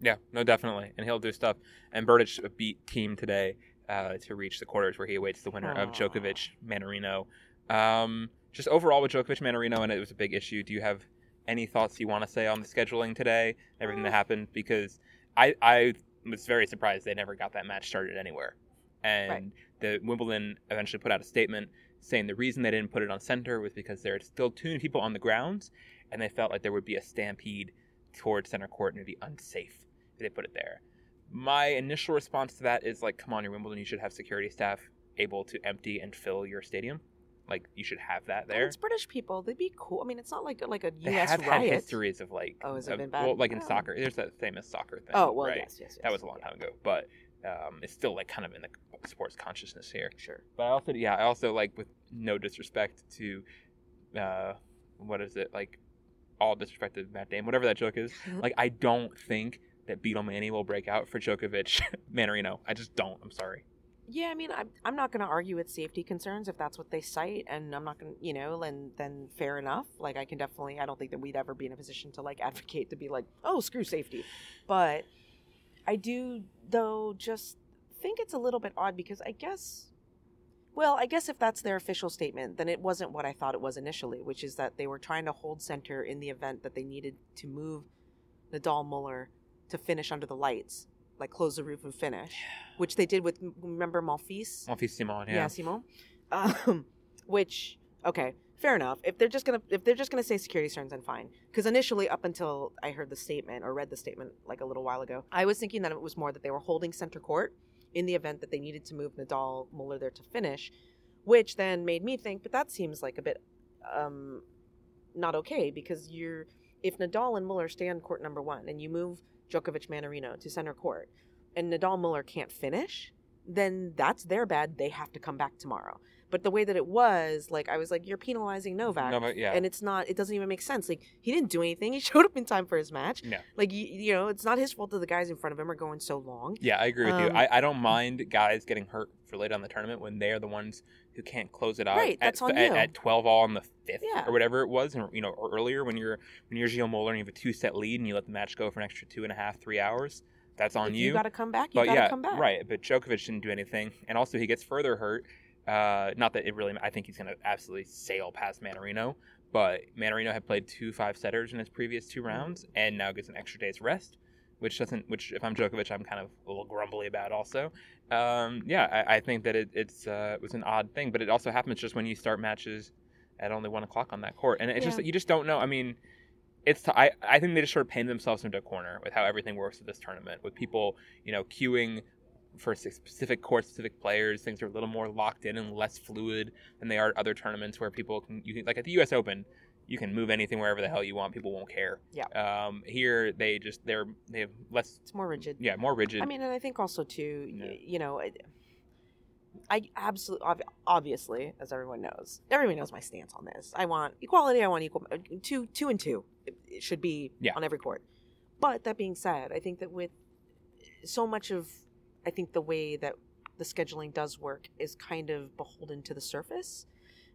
Yeah, no, definitely, and he'll do stuff. And Berdych beat Thiem today uh, to reach the quarters where he awaits the winner of Aw. Djokovic Mannarino. Um, just overall with Djokovic Mannarino, and it was a big issue. Do you have any thoughts you want to say on the scheduling today, everything that Uh. happened? Because I I was very surprised they never got that match started anywhere, and Right. the Wimbledon eventually put out a statement saying the reason they didn't put it on center was because there are still too many people on the grounds, and they felt like there would be a stampede towards center court and it'd be unsafe if they put it there. My initial response to that is like, come on, you're Wimbledon, you should have security staff able to empty and fill your stadium. Like you should have that there. it's British people. They'd be cool. I mean, it's not like like a They U.S. have had riot. histories of like, Oh, has it of- been bad? well, like in Oh. soccer. There's that famous soccer thing. Oh well, right? yes, yes, yes. That was a long Yeah, time ago, but um, it's still like kind of in the sports consciousness here. Sure. But I also, yeah, I also like with no disrespect to, uh, what is it like, all disrespect to Matt Dame, whatever that joke is. Like I don't think that Beatlemania will break out for Djokovic Mannarino. I just don't. I'm sorry. Yeah, I mean, I'm, I'm not going to argue with safety concerns if that's what they cite, and I'm not going to, you know, and then fair enough. Like, I can definitely, I don't think that we'd ever be in a position to like advocate to be like, oh, screw safety. But I do, though, just think it's a little bit odd because I guess, well, I guess if that's their official statement, then it wasn't what I thought it was initially, which is that they were trying to hold center in the event that they needed to move Nadal Muller to finish under the lights like close the roof and finish, which they did with remember Monfils. Monfils Simon, yeah. Yeah, Simon. Um, which okay, fair enough. If they're just gonna if they're just gonna say security concerns, then fine. Because initially, up until I heard the statement or read the statement like a little while ago, I was thinking that it was more that they were holding center court in the event that they needed to move Nadal Muller there to finish, which then made me think, but that seems like a bit um, not okay because you're if Nadal and Muller stay on court number one and you move Djokovic Mannarino to center court and Nadal Muller can't finish, then that's their bad. They have to come back tomorrow. But the way that it was, like I was like, you're penalizing Novak, No, yeah. and it's not. It doesn't even make sense. Like he didn't do anything. He showed up in time for his match. Yeah. Like you, you know, it's not his fault that the guys in front of him are going so long. Yeah, I agree with you. Um, I, I don't mind guys getting hurt for late on the tournament when they are the ones who can't close it out Right, at, that's on at, you. at 12 all on the fifth Yeah. or whatever it was, and you know earlier when you're when you're Gio Muller and you have a two set lead and you let the match go for an extra two and a half three hours. That's on If you. got to come back. You but got to yeah, come back. right. But Djokovic didn't do anything, and also he gets further hurt. Uh, not that it really. I think he's going to absolutely sail past Mannarino. But Mannarino had played two five setters in his previous two rounds, and now gets an extra day's rest, which doesn't. Which if I'm Djokovic, I'm kind of a little grumbly about. Also, um, yeah, I, I think that it, it's uh, it was an odd thing, but it also happens just when you start matches at only one o'clock on that court, and it's just Yeah. that you just don't know. I mean, it's t- I I think they just sort of painted themselves into a corner with how everything works at this tournament, with people you know queuing for specific court specific players. Things are a little more locked in and less fluid than they are at other tournaments where people can you can like at the U.S. Open. You can move anything wherever the hell you want. People won't care. Yeah. Um, here they just they're they have less It's more rigid. yeah more rigid. I mean, and I think also too, Yeah. y- you know, I, I absolutely, obviously, as everyone knows, everyone knows my stance on this. I want equality. I want equal two, two and two. It, it should be Yeah. on every court. But that being said, I think that with so much of, I think the way that the scheduling does work is kind of beholden to the surface.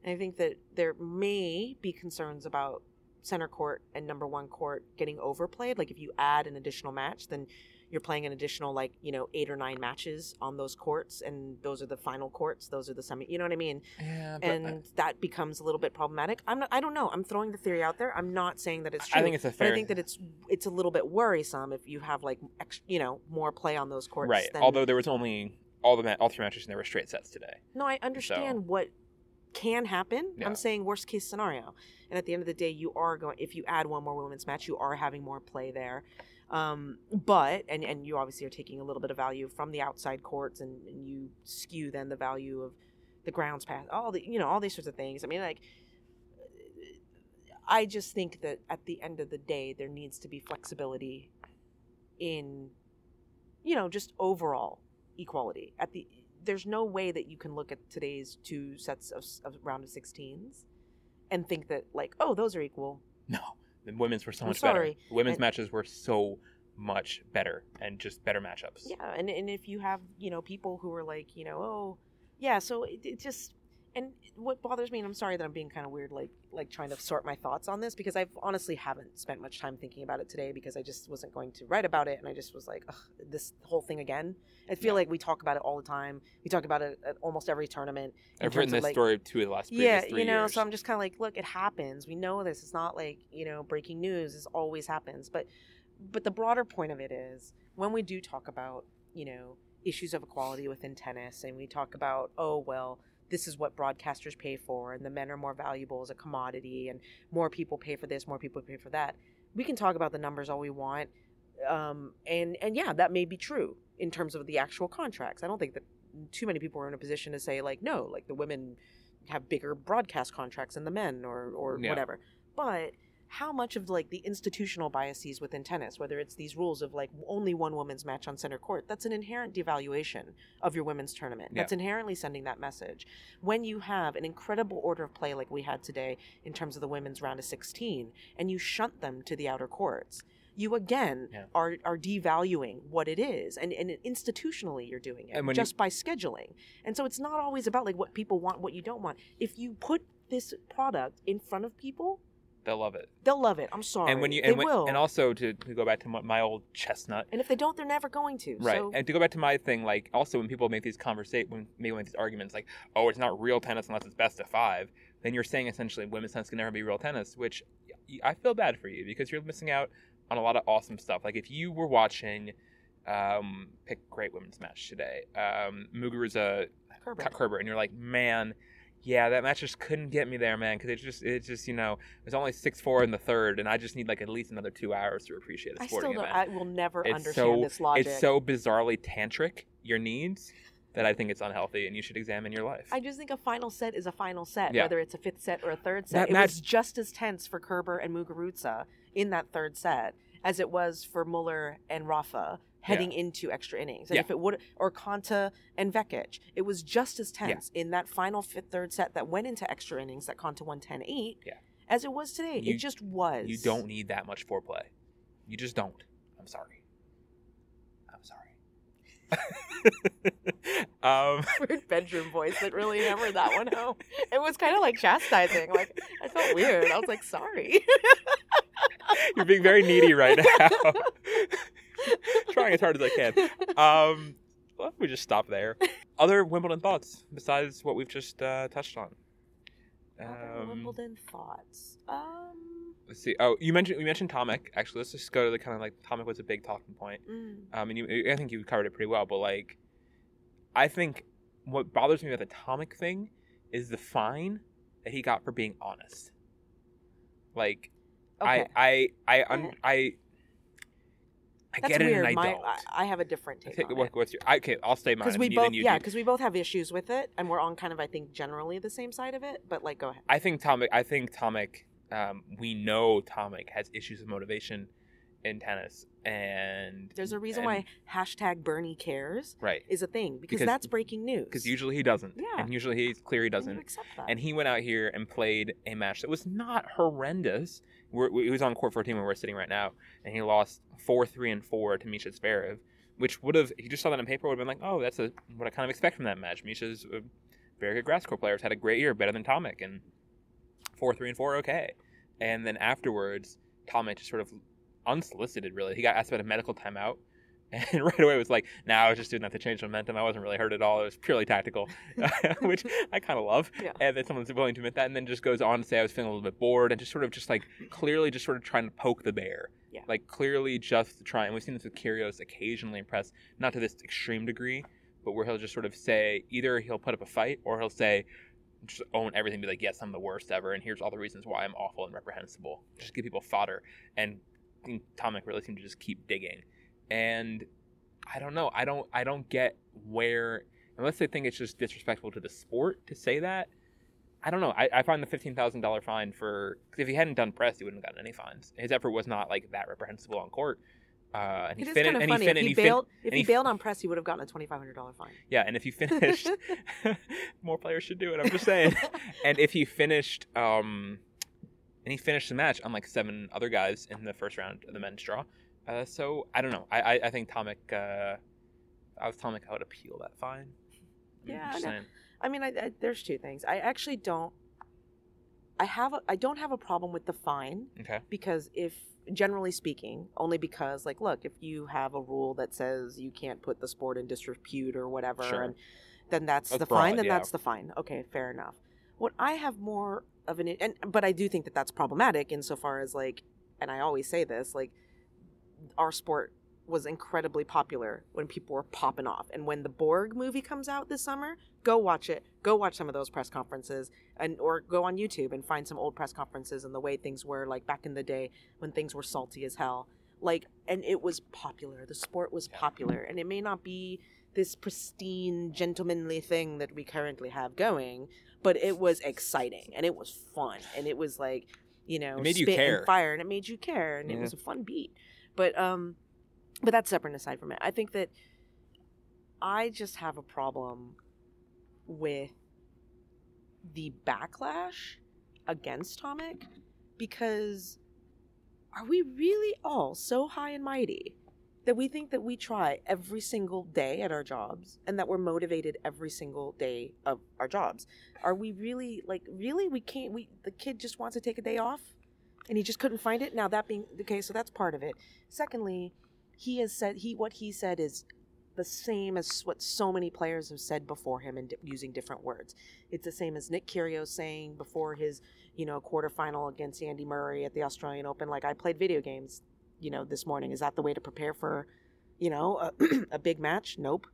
And I think that there may be concerns about center court and number one court getting overplayed. Like if you add an additional match, then you're playing an additional like you know eight or nine matches on those courts, and those are the final courts. Those are the semi. You know what I mean? yeah, and that becomes a little bit problematic. I'm not. I don't know. I'm throwing the theory out there. I'm not saying that it's true I think it's a fair I think that it's it's a little bit worrisome if you have like ex, you know more play on those courts. right. Than, Although there was only all the ma- all three matches and there were straight sets today. no, I understand what can happen. Yeah. I'm saying worst case scenario. And at the end of the day, you are going if you add one more women's match, you are having more play there. Um, but and and you obviously are taking a little bit of value from the outside courts, and, and you skew then the value of the grounds pass, all the you know all these sorts of things. I mean, like I just think that at the end of the day, there needs to be flexibility in, you know, just overall equality. At the there's no way that you can look at today's two sets of, of round of 16s and think that like, oh, those are equal. No, the women's were so I'm much better. The women's And- matches were so much better and just better matchups. Yeah, and and if you have you know people who are like you know oh yeah, so it, it just and what bothers me, and I'm sorry that I'm being kind of weird, like like trying to sort my thoughts on this because I've honestly haven't spent much time thinking about it today because I just wasn't going to write about it, and I just was like, Ugh, this whole thing again. I feel Yeah. like we talk about it all the time. We talk about it at almost every tournament. I've written of, this like- story two of the last yeah you know years. so i'm just kind of like look it happens we know this it's not like you know breaking news this always happens but but the broader point of it is when we do talk about you know issues of equality within tennis and we talk about oh well this is what broadcasters pay for and the men are more valuable as a commodity and more people pay for this more people pay for that. We can talk about the numbers all we want um, and and yeah that may be true in terms of the actual contracts. I don't think that too many people are in a position to say like no like the women have bigger broadcast contracts than the men or or Yeah. whatever. But how much of like the institutional biases within tennis whether it's these rules of like only one woman's match on center court that's an inherent devaluation of your women's tournament Yeah. that's inherently sending that message when you have an incredible order of play like we had today in terms of the women's round of 16 and you shunt them to the outer courts you again Yeah. are are devaluing what it is, and and institutionally you're doing it when you- just by scheduling. And so it's not always about like what people want, what you don't want. If you put this product in front of people, They'll love it. they'll love it. I'm sorry, And when you and, when, will. and also to, to go back to my, my old chestnut, And if they don't, they're never going to. right? So, And to go back to my thing, like also when people make these conversate when maybe make these arguments, like oh, it's not real tennis unless it's best of five, then you're saying essentially women's tennis can never be real tennis, which I feel bad for you because you're missing out on a lot of awesome stuff. Like if you were watching, um, pick great women's match today, um, Muguruza Kerber. Kerber, and you're like, man, yeah, that match just couldn't get me there, man, because it just, it just, you know, it was only six four in the third, and I just need like at least another two hours to appreciate a I sporting still don't. event. I will never It's understand so- this logic. It's so bizarrely tantric your needs that I think it's unhealthy, and you should examine your life. I just think a final set is a final set, Yeah. whether it's a fifth set or a third set. That it match- was just as tense for Kerber and Muguruza in that third set as it was for Muller and Rafa heading into extra innings. And Yeah. if it would, or Konta and Vekic, it was just as tense in that final fifth third set that went into extra innings that Konta won 10-8 Yeah. as it was today. You- it just was. You don't need that much foreplay. You just don't. I'm sorry. I'm sorry. um, Weird bedroom voice that really hammered that one home. It was kind of like chastising. Like I felt weird. I was like, sorry. you're being very needy right now. Trying as hard as I can. Um, well, we just stop there. Other Wimbledon thoughts besides what we've just uh, touched on. Other Um, Wimbledon thoughts. Um, let's see. Oh, you mentioned we mentioned Tomic. Actually, let's just go to the kind of like Tomic was a big talking point. mm, Um, and you, I think you covered it pretty well. But like, I think what bothers me with the Tomic thing is the fine that he got for being honest. Like, okay. I, I, I, un, I, I That's get it weird. and I My, don't. I, have a different take on what- it. what's your? I, okay, I'll stay mine. Because we and both, then you yeah, do- because we both have issues with it, and we're on kind of, I think, generally the same side of it. But like, go ahead. I think Tomic. I think Tomic. Um, we know Tomic has issues of motivation in tennis, and There's a reason and- why hashtag Bernie cares right is a thing because, Because- that's breaking news. because usually he doesn't, Yeah. and usually he's clear he And you doesn't. accept that. and he went out here and played a match that was not horrendous. We're, he was on court 14 where we're sitting right now, and he lost four, three, and four to Misha Zverev, which would have, if you just saw that on paper, would have been like, oh, that's a, what I kind of expect from that match. Misha's a very good grass court player, had a great year, better than Tomic, and four, three, and four, okay. And then afterwards, Tomic just sort of unsolicited, really. He got asked about a medical timeout. And right away it was like, "Nah, I was just doing that to change momentum. I wasn't really hurt at all. It was purely tactical," which I kind of love Yeah. and then someone's willing to admit that and then just goes on to say i was feeling a little bit bored and just sort of just like clearly just sort of trying to poke the bear Yeah. like clearly just trying. and we've seen this with Kyrgios occasionally impress not to this extreme degree but where he'll just sort of say either he'll put up a fight or he'll say just own everything be like yes i'm the worst ever and here's all the reasons why i'm awful and reprehensible just give people fodder and Tomic really seemed to just keep digging and i don't know i don't i don't get where unless they think it's just disrespectful to the sport to say that. I don't know. I, I find the fifteen thousand dollar fine for if he hadn't done press, he wouldn't have gotten any fines. His effort was not like that reprehensible on court. Uh, and he it is fin- kind of funny. he fin- if he he fin- bailed, if he he- bailed on press, he would have gotten a twenty five hundred dollar fine. yeah, and if he finished, more players should do it. I'm just saying. and if he finished, um, and he finished the match unlike seven other guys in the first round of the men's draw. Uh, so I don't know. I I, I think Tomic. Uh, I was Tomic, I would appeal that fine. I'm Yeah, I know. I mean, I, I, there's two things. I actually don't. I have. A, I don't have a problem with the fine Okay. because if generally speaking, only because like, look, if you have a rule that says you can't put the sport in disrepute or whatever, Sure. and then that's, That's the fine. Then yeah. that's the fine. Okay, fair enough. What I have more of an and but I do think that that's problematic insofar as like, and I always say this like, our sport was incredibly popular when people were popping off. And when the Borg movie comes out this summer, go watch it. Go watch some of those press conferences and or go on YouTube and find some old press conferences and the way things were like back in the day when things were salty as hell. Like and it was popular. The sport was popular. And it may not be this pristine gentlemanly thing that we currently have going, but it was exciting and it was fun and it was like, you know, It made you spit care. and fire and it made you care and it mm-hmm. was a fun beat. But um but that's separate and aside from it. I think that I just have a problem with the backlash against Tomic because are we really all so high and mighty that we think that we try every single day at our jobs and that we're motivated every single day of our jobs? Are we really like really we can't we the kid just wants to take a day off and he just couldn't find it? Now that being the case, so that's part of it. Secondly, he has said he what he said is the same as what so many players have said before him and di- using different words. It's the same as Nick Kyrgios saying before his, you know, quarterfinal against Andy Murray at the Australian Open, like I played video games, you know, this morning. Is that the way to prepare for, you know, a, a big match? Nope.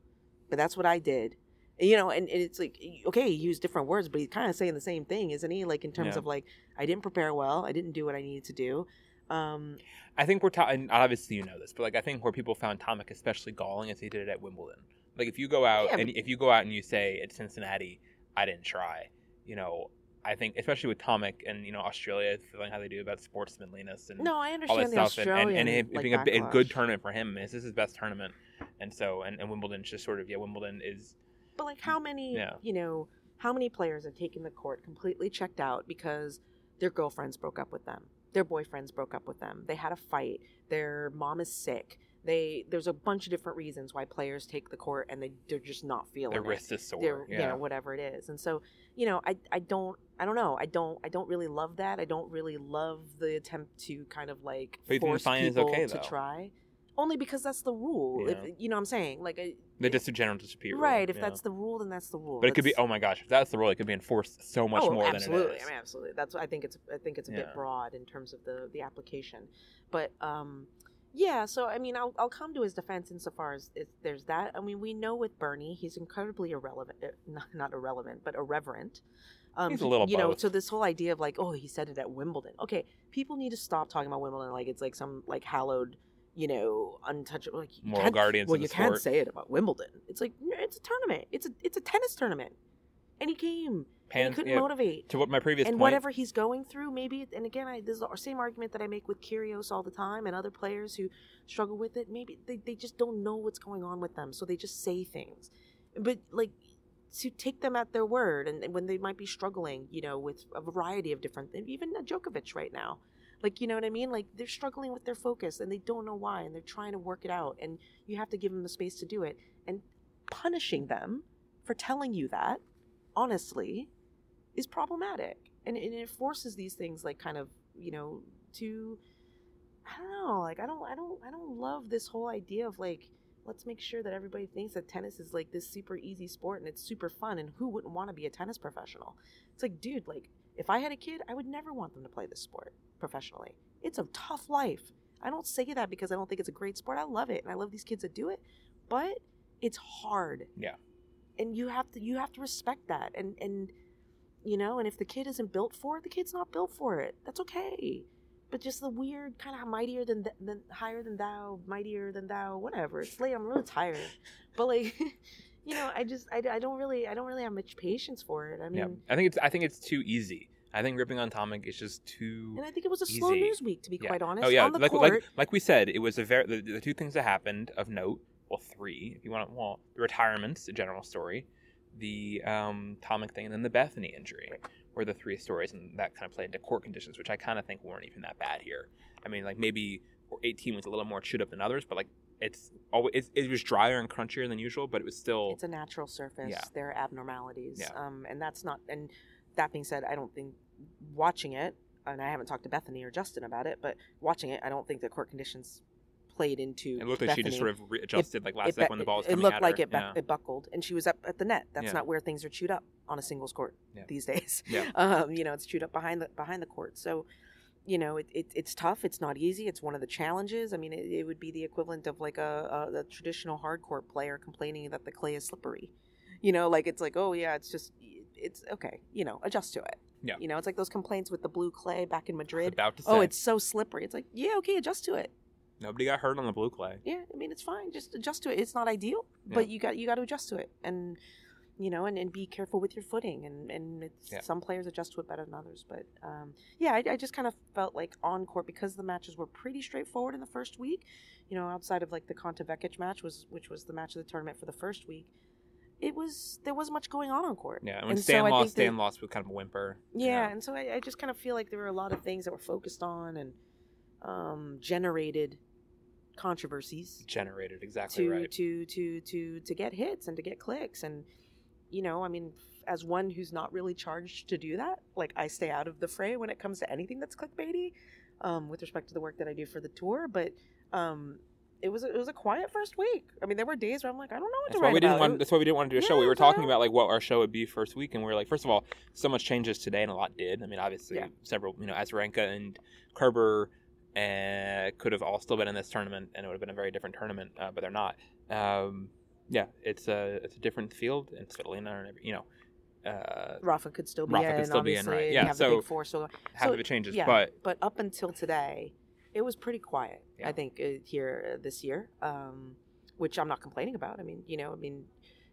But that's what I did. You know, and, and it's like okay, he used different words, but he's kind of saying the same thing, isn't he? Like in terms Yeah. of like I didn't prepare well, I didn't do what I needed to do. Um, I think we're talking. Obviously, you know this, but like I think where people found Tomic especially galling is he did it at Wimbledon. Like if you go out Yeah, and if you go out and you say at Cincinnati, I didn't try. You know, I think especially with Tomic and you know Australia feeling how they do about sportsmanliness and no, I understand all that stuff, and, Australian and, and it like, being a, a good tournament for him. I mean, This is his best tournament, and so and, and Wimbledon's just sort of yeah. Wimbledon is But like, mm, how many, Yeah. you know, how many players have taken the court completely checked out because their girlfriends broke up with them, their boyfriends broke up with them, they had a fight, their mom is sick. They there's a bunch of different reasons why players take the court and they they're just not feeling their it. wrist is sore. They're, yeah. you know whatever it is and so you know I, I don't i don't know i don't i don't really love that i don't really love the attempt to kind of like But you think the force people okay, to try only because that's the rule if you know what i'm saying like I, the just a general disappear. right if yeah. that's the rule then that's the rule But it could be. Oh my gosh, if that's the rule, it could be enforced so much oh, more absolutely. than it is. Absolutely I mean, absolutely. That's I think it's I think it's a Yeah. bit broad in terms of the the application, but um, yeah. So I mean, I'll I'll come to his defense insofar as there's that. I mean, we know with Bernie, he's incredibly irrelevant, uh, not, not irrelevant, but irreverent. Um, He's a little you know. So this whole idea of like, oh, he said it at Wimbledon. Okay, people need to stop talking about Wimbledon like it's like some like hallowed, you know, untouchable. Like, you Moral guardians well, you can't say it about Wimbledon. It's like it's a tournament. It's a it's a tennis tournament, and he came. Pans- he couldn't yeah, motivate to what my previous and point. whatever he's going through, maybe, and again, I, this is the same argument that I make with Kyrgios all the time and other players who struggle with it. Maybe they, they just don't know what's going on with them, so they just say things. But like to take them at their word, and, and when they might be struggling, you know, with a variety of different, even Djokovic right now, like you know what I mean? Like they're struggling with their focus and they don't know why, and they're trying to work it out, and you have to give them the space to do it. And punishing them for telling you that, honestly, is problematic and, and it forces these things like kind of you know to i don't know like i don't i don't i don't love this whole idea of like let's make sure that everybody thinks that tennis is like this super easy sport and it's super fun and who wouldn't want to be a tennis professional it's like dude like if i had a kid i would never want them to play this sport professionally. It's a tough life. I don't say that because i don't think it's a great sport. I love it and i love these kids that do it but it's hard. Yeah. and you have to you have to respect that. And and you know and if the kid isn't built for it the kid's not built for it. That's okay. But just the weird kind of mightier than, th- than higher than thou mightier than thou whatever. It's late i'm really tired. But like you know i just I, I don't really i don't really have much patience for it i mean yeah, I think it's. I think it's too easy. I think ripping on Tomic is just too. and i think it was a slow news week to be Yeah. quite honest Oh yeah, like, court like like we said, it was a very the, the two things that happened of note. Well, three if you want to. Well, the retirements, the general story, the um, Tomic thing, and then the Bethanie injury were the three stories, and that kind of played into court conditions, which I kind of think weren't even that bad here. I mean, like maybe 18 was a little more chewed up than others, but like it's always it, it was drier and crunchier than usual, but it was still it's a natural surface Yeah. there are abnormalities Yeah. um and that's not and that being said i don't think watching it and i haven't talked to bethanie or justin about it but watching it i don't think the court conditions played into it looked like she just sort of readjusted like last it, second when the ball was it coming looked at like her. it, bu- yeah. it buckled and she was up at the net that's Yeah. not where things are chewed up on a singles court Yeah. these days Yeah. um, you know it's chewed up behind the behind the court so you know it, it, it's tough it's not easy it's one of the challenges. I mean it, it would be the equivalent of like a, a, a traditional hardcore player complaining that the clay is slippery. You know like it's like oh yeah it's just it's okay you know adjust to it. Yeah. you know it's like those complaints with the blue clay back in madrid. About to oh, say, oh it's so slippery. It's like yeah okay adjust to it. Nobody got hurt on the blue clay. yeah i mean it's fine just adjust to it. It's not ideal but you got you got to adjust to it. And you know and, and be careful with your footing and and it's, Yeah. some players adjust to it better than others but um, yeah I, I just kind of felt like on court because the matches were pretty straightforward in the first week you know outside of like the Konta Vekic match was which was the match of the tournament for the first week it was there wasn't much going on on court Yeah, and when And Stan I lost, think that- Stan lost with kind of a whimper. yeah, know. and so I, I just kind of feel like there were a lot of things that were focused on, and um, generated controversies Generated exactly to right. to to to to get hits and to get clicks and you know i mean as one who's not really charged to do that like i stay out of the fray when it comes to anything that's clickbaity um, with respect to the work that i do for the tour but um, it was a, it was a quiet first week i mean there were days where i'm like i don't know what That's to write we didn't about. want. That's why we didn't want to do a show. We were talking about like what our show would be first week, and we were like, first of all, so much changes today, and a lot did. I mean, obviously, Yeah. several. You know, Azarenka and Kerber uh, could have all still been in this tournament, and it would have been a very different tournament, uh, but they're not. Um, yeah, it's a it's a different field, and Svitolina, and you know, uh, rafa could still be Rafa in could still be in, obviously right. Yeah, have the so big four still half So, of it changes, yeah, but but up until today, it was pretty quiet. Yeah. I think uh, here uh, this year, um, which I'm not complaining about. I mean, you know, I mean,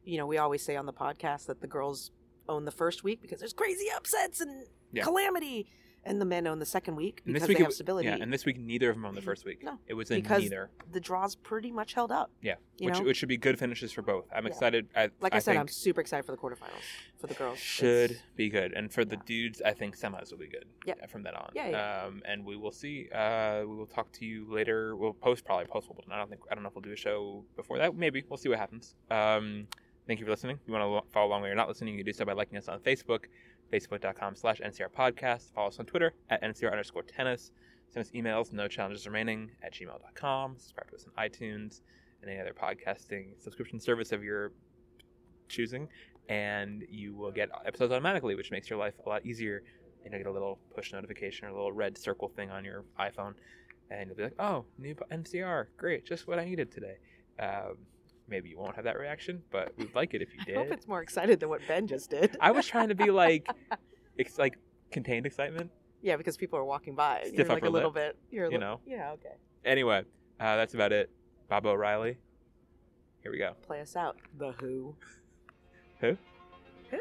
you know, we always say on the podcast that the girls own the first week because there's crazy upsets and Yeah. calamity, and the men own the second week and because this week they have stability. Yeah, and this week neither of them on the first week. No, it was in because neither. the draws pretty much held up. Yeah, which know? which should be good finishes for both. I'm Yeah. excited. I, Like I, said, think I'm super excited for the quarterfinals for the girls. should It's- be good, and for the dudes, I think semis will be good. Yeah. from that on. Yeah, yeah. Um, and we will see. Uh, we will talk to you later. We'll post probably post Wimbledon. I don't think I don't know if we'll do a show before that. Maybe we'll see what happens. Um, thank you for listening. If you want to follow along while you're not listening, you can do so by liking us on Facebook, facebook.com slash NCR podcast. Follow us on Twitter at NCR underscore tennis. Send us emails, no challenges remaining at gmail.com. Subscribe to us on iTunes and any other podcasting subscription service of your choosing. And you will get episodes automatically, which makes your life a lot easier. And you'll get a little push notification or a little red circle thing on your iPhone. And you'll be like, oh, new NCR. Great. Just what I needed today. Um, maybe you won't have that reaction, but we'd like it if you did. I hope did. it's more excited than what Ben just did. I was trying to be like, it's like contained excitement. yeah, because people are walking by. Stiff you're like upper a little lip, bit. You're a you li- know. Yeah. Okay. Anyway, uh, that's about it. Baba O'Riley. Here we go. Play us out. The Who. Who? Who?